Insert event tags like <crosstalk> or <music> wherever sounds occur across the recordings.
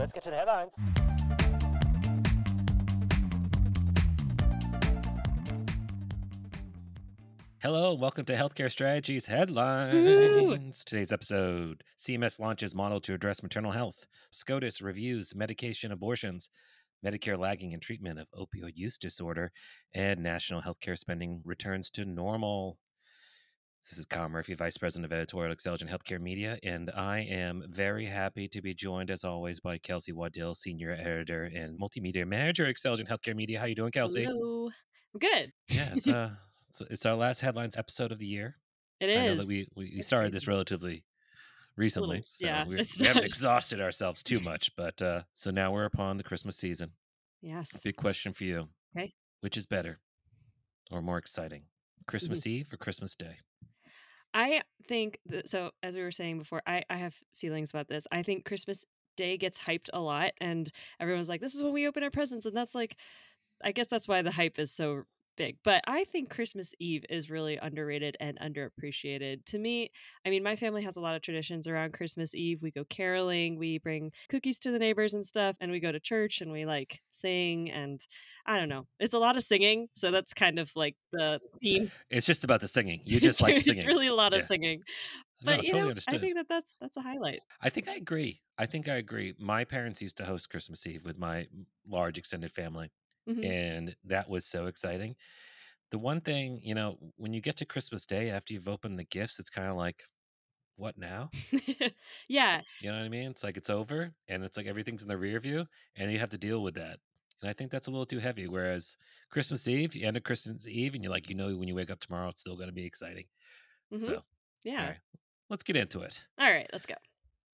Let's get to the headlines. Hello, welcome to Healthcare Strategies Headlines. Today's episode CMS launches model to address maternal health. SCOTUS reviews medication abortions, Medicare lagging in treatment of opioid use disorder, and national healthcare spending returns to normal. This is Kyle Murphy, Vice President of Editorial Xtelligent Healthcare Media, and I am very happy to be joined, as always, by Kelsey Waddell, Senior Editor and Multimedia Manager at Xtelligent Healthcare Media. How are you doing, Kelsey? Hello. I'm good. Yeah, it's, <laughs> uh, it's, our last headlines episode of the year. It I know that we, we, we started this relatively recently, Little- so yeah, we're, we haven't exhausted ourselves too <laughs> much. But uh, so now we're upon the Christmas season. yes. Big question for you: Okay. Which is better or more exciting, Christmas Mm-hmm. Eve or Christmas Day? I think that, so. As we were saying before, I, I have feelings about this. I think Christmas Day gets hyped a lot, and everyone's like, "This is when we open our presents," and that's like, I guess that's why the hype is so big. But I think Christmas Eve is really underrated and underappreciated. To me, I mean, my family has a lot of traditions around Christmas Eve. We go caroling, we bring cookies to the neighbors and stuff, and we go to church and we like sing. And I don't know, it's a lot of singing. So that's kind of like the theme. <laughs> It's just about the singing. You just like <laughs> singing. It's really a lot of Yeah. singing. no, But you totally know, understood. I think that that's that's a highlight. I think I agree. I think I agree. My parents used to host Christmas Eve with my large extended family, Mhm. and that was so exciting. The one thing, you know, when you get to Christmas Day after you've opened the gifts, it's kind of like, what now? <laughs> yeah, You know what I mean? It's like it's over and it's like everything's in the rear view and you have to deal with that. And I think that's a little too heavy. Whereas Christmas Eve, you end of Christmas Eve and you're like, you know, when you wake up tomorrow, it's still going to be exciting. Mhm. So, yeah. right, let's get into it. All right, let's go.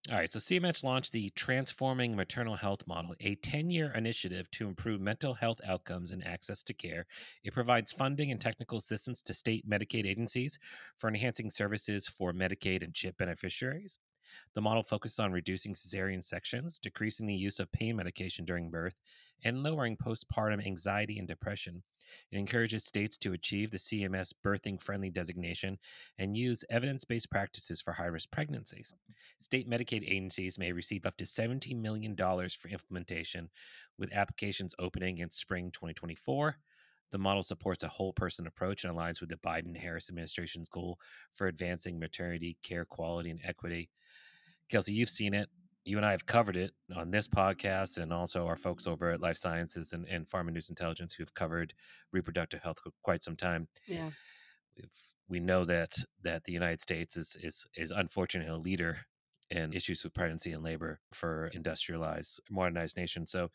All right, so CMS launched the Transforming Maternal Health Model, a 10 year initiative to improve mental health outcomes and access to care. It provides funding and technical assistance to state Medicaid agencies for enhancing services for Medicaid and CHIP beneficiaries. The model focuses on reducing cesarean sections, decreasing the use of pain medication during birth, and lowering postpartum anxiety and depression. It encourages states to achieve the CMS birthing friendly designation and use evidence based practices for high risk pregnancies. State Medicaid agencies may receive up to $70 million for implementation, with applications opening in spring 2024. The model supports a whole person approach and aligns with the Biden Harris administration's goal for advancing maternity care quality and equity. Kelsey, you've seen it. You and I have covered it on this podcast, and also our folks over at Life Sciences and, and Pharma News Intelligence who have covered reproductive health for quite some time Yeah. if we know that that the United States is is is unfortunately a leader in issues with pregnancy and labor for industrialized modernized nations. So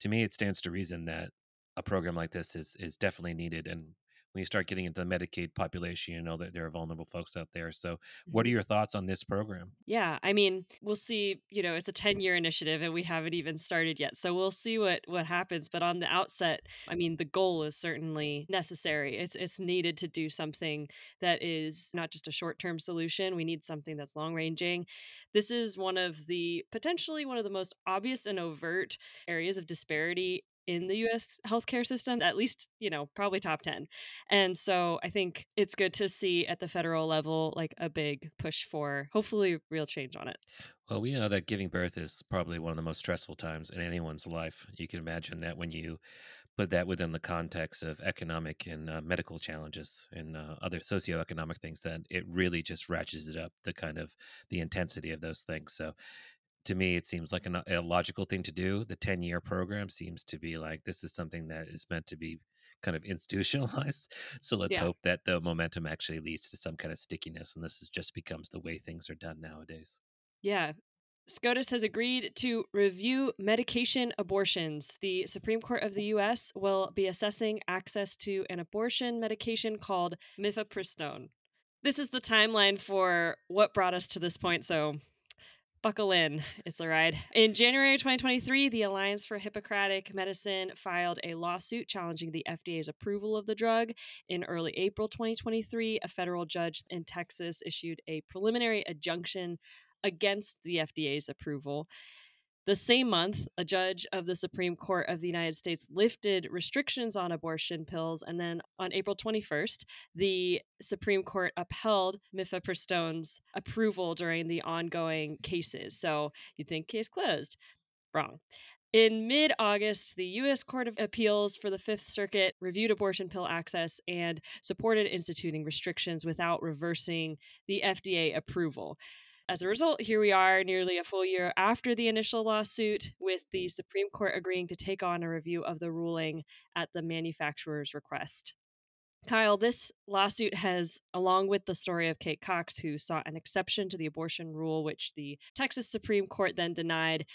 to me it stands to reason that a program like this is is definitely needed and when you start getting into the Medicaid population, you know that there are vulnerable folks out there. So, what are mm-hmm. your thoughts on this program? Yeah, I mean, we'll see, you know, it's a 10-year initiative and we haven't even started yet. So we'll see what what happens, but on the outset, I mean, the goal is certainly necessary. It's it's needed to do something that is not just a short-term solution. We need something that's long-ranging. This is one of the potentially one of the most obvious and overt areas of disparity in the US healthcare system, at least, you know, probably top 10. And so I think it's good to see at the federal level like a big push for hopefully real change on it. Well, we know that giving birth is probably one of the most stressful times in anyone's life. You can imagine that when you put that within the context of economic and uh, medical challenges and uh, other socioeconomic things, that it really just ratchets it up the kind of the intensity of those things. So, to me, it seems like a, a logical thing to do. The 10 year program seems to be like this is something that is meant to be kind of <laughs> institutionalized. So let's Yeah. hope that the momentum actually leads to some kind of stickiness and this is just becomes the way things are done nowadays. Yeah. SCOTUS has agreed to review medication abortions. The Supreme Court of the US will be assessing access to an abortion medication called mifepristone. This is the timeline for what brought us to this point, so buckle in. It's a ride. In January 2023, the Alliance for Hippocratic Medicine filed a lawsuit challenging the FDA's approval of the drug. In early April 2023, a federal judge in Texas issued a preliminary injunction against the FDA's approval. The same month, a judge of the Supreme Court of the United States lifted restrictions on abortion pills. And then on April 21st, the Supreme Court upheld mifepristone's approval during the ongoing cases. So you think case closed. Wrong. In mid August, the U.S. Court of Appeals for the Fifth Circuit reviewed abortion pill access and supported instituting restrictions without reversing the FDA approval. As a result, here we are nearly a full year after the initial lawsuit, with the Supreme Court agreeing to take on a review of the ruling at the manufacturer's request. Kyle, this lawsuit has, along with the story of Kate Cox, who sought an exception to the abortion rule, which the Texas Supreme Court then denied,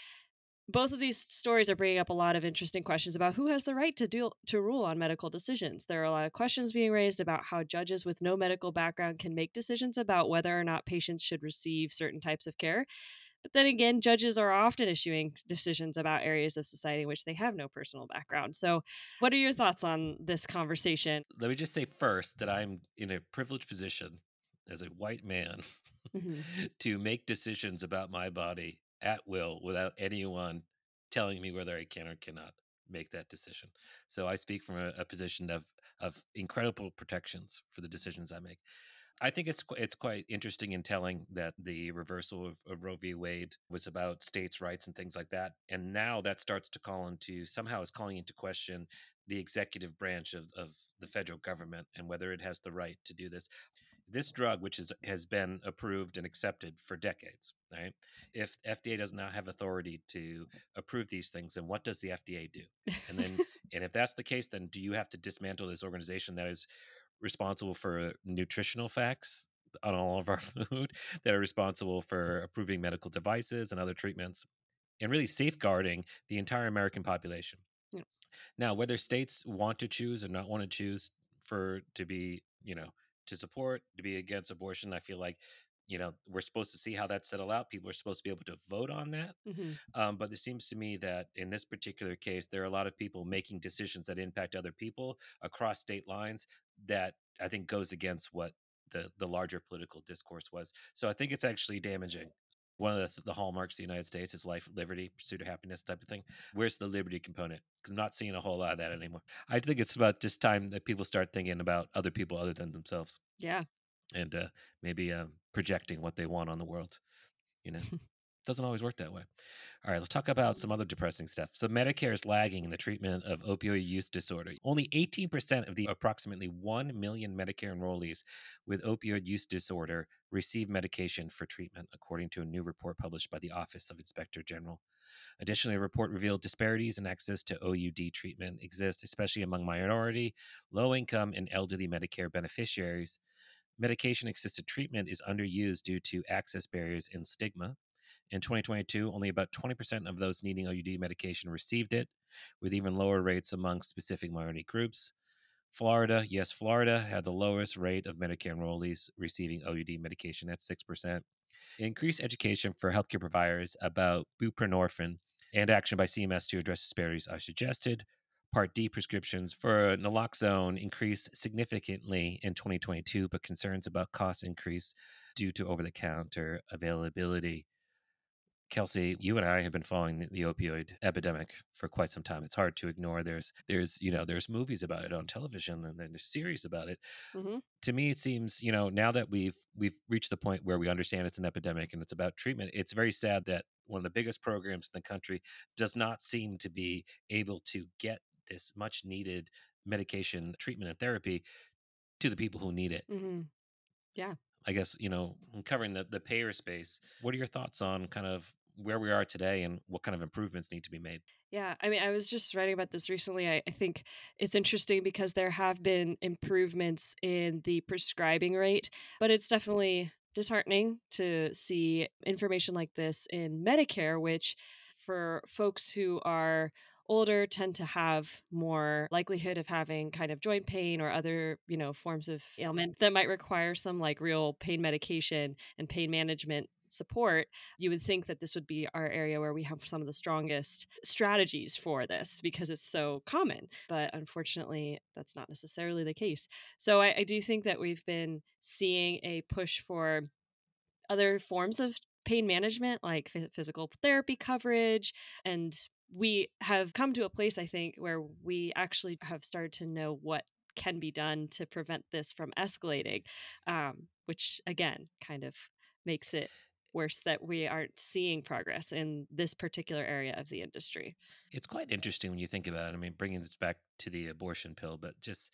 both of these stories are bringing up a lot of interesting questions about who has the right to do to rule on medical decisions. There are a lot of questions being raised about how judges with no medical background can make decisions about whether or not patients should receive certain types of care. But then again, judges are often issuing decisions about areas of society in which they have no personal background. So, what are your thoughts on this conversation? Let me just say first that I'm in a privileged position as a white man mm-hmm. <laughs> to make decisions about my body at will without anyone telling me whether I can or cannot make that decision. So I speak from a, a, position of of incredible protections for the decisions I make. I think it's it's quite interesting and telling that the reversal of, of, Roe v. Wade was about states' rights and things like that, and now that starts to call into somehow is calling into question the executive branch of, of the federal government and whether it has the right to do this this drug, which is has been approved and accepted for decades, right? If FDA does not have authority to approve these things, then what does the FDA do? And then, <laughs> and if that's the case, then do you have to dismantle this organization that is responsible for nutritional facts on all of our <laughs> food, that are responsible for approving medical devices and other treatments, and really safeguarding the entire American population? Yeah. Now, whether states want to choose or not want to choose for to be, you know, to support, to be against abortion. I feel like you know we're supposed to see how that settle out people are supposed to be able to vote on that mm-hmm. um, but it seems to me that in this particular case there are a lot of people making decisions that impact other people across state lines that i think goes against what the the larger political discourse was so i think it's actually damaging one of the, the hallmarks of the United States is life, liberty, pursuit of happiness type of thing. Where's the liberty component? Because I'm not seeing a whole lot of that anymore. I think it's about just time that people start thinking about other people other than themselves. Yeah. And uh, maybe uh, projecting what they want on the world. You know, <laughs> doesn't always work that way. All right, let's talk about some other depressing stuff. So, Medicare is lagging in the treatment of opioid use disorder. Only 18% of the approximately 1 million Medicare enrollees with opioid use disorder receive medication for treatment, according to a new report published by the Office of Inspector General. Additionally, a report revealed disparities in access to OUD treatment exist, especially among minority, low income, and elderly Medicare beneficiaries. Medication assisted treatment is underused due to access barriers and stigma. In 2022, only about 20% of those needing OUD medication received it, with even lower rates among specific minority groups. Florida, yes, Florida had the lowest rate of Medicare enrollees receiving OUD medication at 6%. Increased education for healthcare providers about buprenorphine and action by CMS to address disparities are suggested. Part D prescriptions for naloxone increased significantly in 2022, but concerns about cost increase due to over the counter availability. Kelsey, you and I have been following the, the, opioid epidemic for quite some time. It's hard to ignore. There's, there's, you know, there's movies about it on television, and then there's series about it. Mm-hmm. To me, it seems, you know, now that we've we've reached the point where we understand it's an epidemic and it's about treatment, it's very sad that one of the biggest programs in the country does not seem to be able to get this much needed medication, treatment, and therapy to the people who need it. Mm-hmm. Yeah. I guess, you know, covering the, the payer space, what are your thoughts on kind of where we are today and what kind of improvements need to be made? Yeah, I mean, I was just writing about this recently. I, I, think it's interesting because there have been improvements in the prescribing rate, but it's definitely disheartening to see information like this in Medicare, which for folks who are older tend to have more likelihood of having kind of joint pain or other, you know, forms of ailment that might require some like real pain medication and pain management support, you would think that this would be our area where we have some of the strongest strategies for this because it's so common. But unfortunately, that's not necessarily the case. So I, I do think that we've been seeing a push for other forms of pain management like physical therapy coverage and we have come to a place i think where we actually have started to know what can be done to prevent this from escalating um, which again kind of makes it worse that we aren't seeing progress in this particular area of the industry. It's quite interesting when you think about it. I mean, bringing this back to the abortion pill, but just,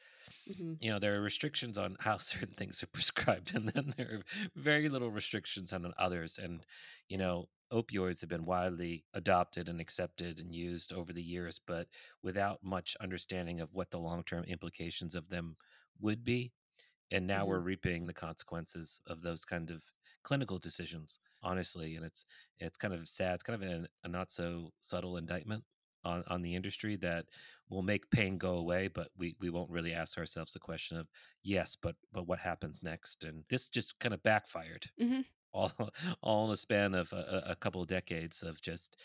hmm you know, there are restrictions on how <laughs> certain things are prescribed, and then there are very little restrictions on others. And, you know, opioids have been widely adopted and accepted and used over the years, but without much understanding of what the long term implications of them would be and now hmm we're reaping the consequences of those kind of clinical decisions honestly and it's it's kind of sad it's kind of a, a not so subtle indictment on, on the industry that will make pain go away but we, we won't really ask ourselves the question of yes but but what happens next? And this just kind of backfired. Hmm all <laughs> all in a span of a, a couple of decades of just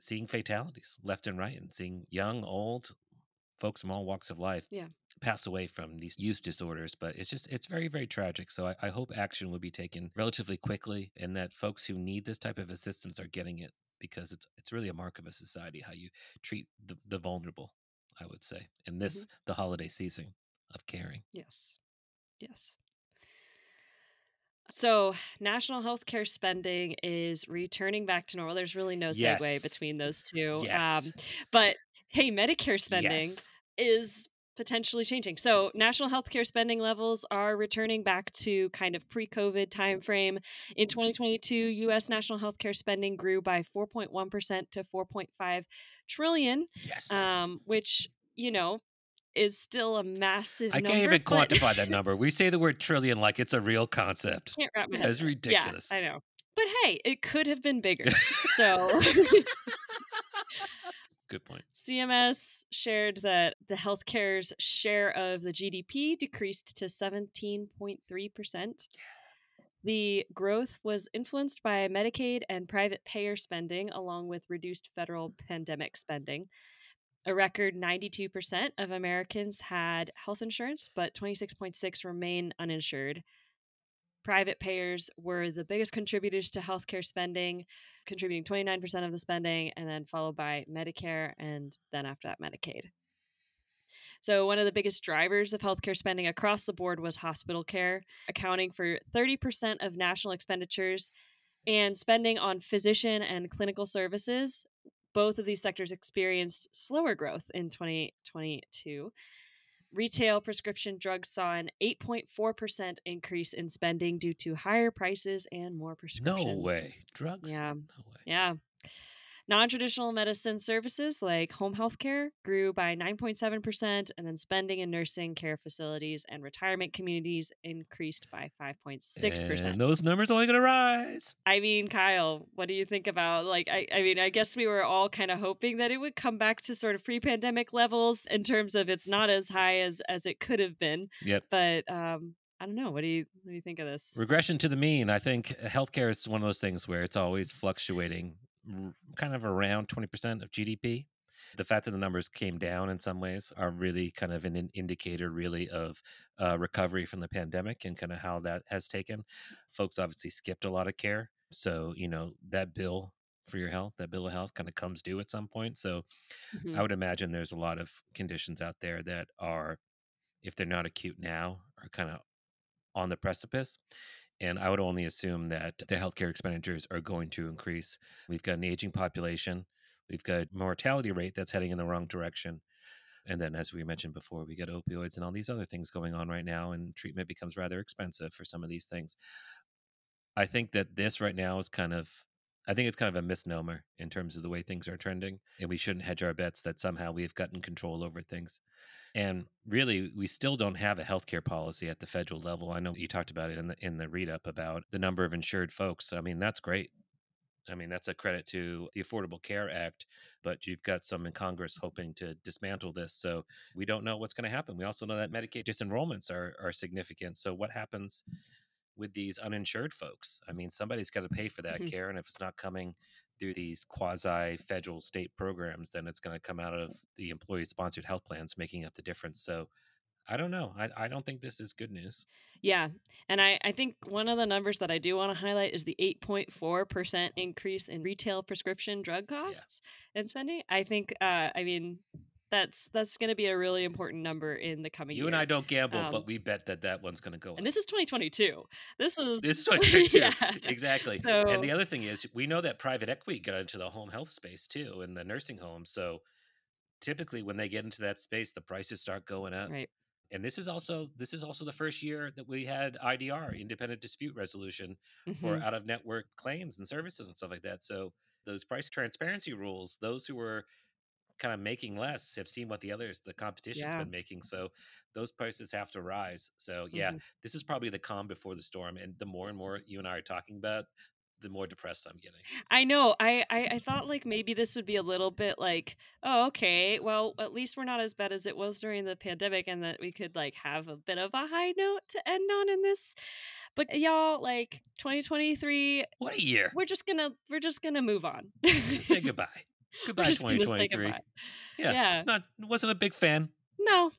seeing fatalities left and right and seeing young old folks from all walks of life Yeah. pass away from these use disorders but it's just it's very very tragic so I, I hope action will be taken relatively quickly and that folks who need this type of assistance are getting it because it's it's really a mark of a society how you treat the, the vulnerable i would say in mm-hmm. this the holiday season of caring Yes. Yes. So, national healthcare spending is returning back to normal. There's really no segue Yes. between those two. Um, yes but hey, Medicare spending yes is potentially changing. So, national healthcare spending levels are returning back to kind of pre-COVID timeframe. In 2022, US national healthcare spending grew by 4.1% to 4.5 trillion, yes um, which, you know, is still a massive i number. can't even but- quantify that number we say the word trillion like it's a real concept can't wrap my head. that's ridiculous Yeah, I know. But hey, it could have been bigger. so <laughs> good point CMS shared that the healthcare's share of the GDP decreased to 17.3%. The growth was influenced by Medicaid and private payer spending, along with reduced federal pandemic spending. A record 92% of Americans had health insurance, but 26.6 remain uninsured. Private payers were the biggest contributors to healthcare spending, contributing 29% of the spending, and then followed by Medicare, and then after that, Medicaid. So, one of the biggest drivers of healthcare spending across the board was hospital care, accounting for 30% of national expenditures, and spending on physician and clinical services. Both of these sectors experienced slower growth in 2022. Retail prescription drugs saw an 8.4% increase in spending due to higher prices and more prescriptions. no way drugs Yeah. no way Yeah. Non traditional medicine services like home health care grew by 9.7%, and then spending in nursing care facilities and retirement communities increased by 5.6%. And those numbers are only going to rise. I mean, Kyle, what do you think about like I, I mean, I guess we were all kind of hoping that it would come back to sort of pre-pandemic levels in terms of it's not as high as as it could have been. Yep. But um I don't know. What do you what do you think of this? Regression to the mean. I think healthcare is one of those things where it's always fluctuating kind of around 20% of GDP. The fact that the numbers came down in some ways are really kind of an indicator, really, of uh, recovery from the pandemic and kind of how that has taken. Folks obviously skipped a lot of care. So, you know, that bill for your health, that bill of health kind of comes due at some point. So, Mhm. I would imagine there's a lot of conditions out there that are, if they're not acute now, are kind of on the precipice. And I would only assume that the healthcare expenditures are going to increase. We've got an aging population, we've got mortality rate that's heading in the wrong direction. And then, as we mentioned before, we got opioids and all these other things going on right now, and treatment becomes rather expensive for some of these things. I think that this right now is kind of, I think it's kind of a misnomer in terms of the way things are trending, and we shouldn't hedge our bets that somehow we've gotten control over things. And really, we still don't have a healthcare policy at the federal level. I know you talked about it in the in the read up about the number of insured folks. I mean, that's great. I mean, that's a credit to the Affordable Care Act, but you've got some in Congress hoping to dismantle this. So we don't know what's going to happen. We also know that Medicaid disenrollments are are significant. So what happens with these uninsured folks? I mean, somebody's got to pay for that Mhm. care, and if it's not coming through these quasi federal state programs, then it's going to come out of the employee sponsored health plans, making up the difference. So I don't know. I, I don't think this is good news. Yeah. And I, I think one of the numbers that I do want to highlight is the 8.4% increase in retail prescription drug costs and spending. I think, uh, I mean, That's that's going to be a really important number in the coming year. You year. and I don't gamble, Um, but we bet that that one's going to go up. and this is 2022. This is This is 2022. <laughs> yeah. Exactly. So And the other thing is, we know that private equity got into the home health space too, in the nursing home. So typically, when they get into that space, the prices start going up. right. And this is also this is also the first year that we had IDR, independent dispute resolution, for Mhm. out of network claims and services and stuff like that. So those price transparency rules, those who were kind of making less have seen what the others, the competition's Yeah. been making. So those prices have to rise. So yeah, Mhm. this is probably the calm before the storm. And the more and more you and I are talking about, the more depressed I'm getting. I know. I, I I thought like maybe this would be a little bit like, oh, okay. Well, at least we're not as bad as it was during the pandemic, and that we could like have a bit of a high note to end on in this. But y'all, like 2023, What a year. we're just gonna we're just gonna move on. Say goodbye. Goodbye, just 2023. goodbye. Yeah. Yeah. Not wasn't a big fan. No,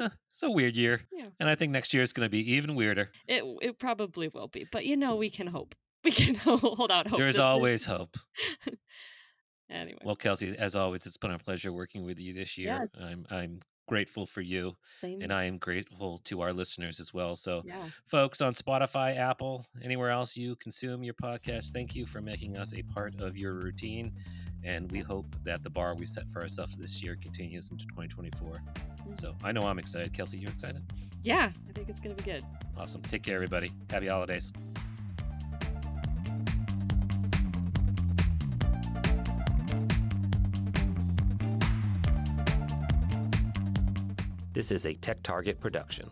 Eh, It's a weird year. Yeah. And I think next year is going to be even weirder. it it probably will be. But you know, we can hope. <laughs> We can hold out hope. There's always hope. <laughs> anyway. Well, Kelsey, as always, it's been a pleasure working with you this year. Yes. I'm I'm grateful for you, Same. and I am grateful to our listeners as well. So, yeah. folks on Spotify, Apple, anywhere else you consume your podcast, thank you for making us a part of your routine. And we hope that the bar we set for ourselves this year continues into 2024. So mm. I know I'm excited. Kelsey, you excited? Yeah. I think it's gonna be good. Awesome. Take care, everybody. Happy holidays. This is a Tech Target production.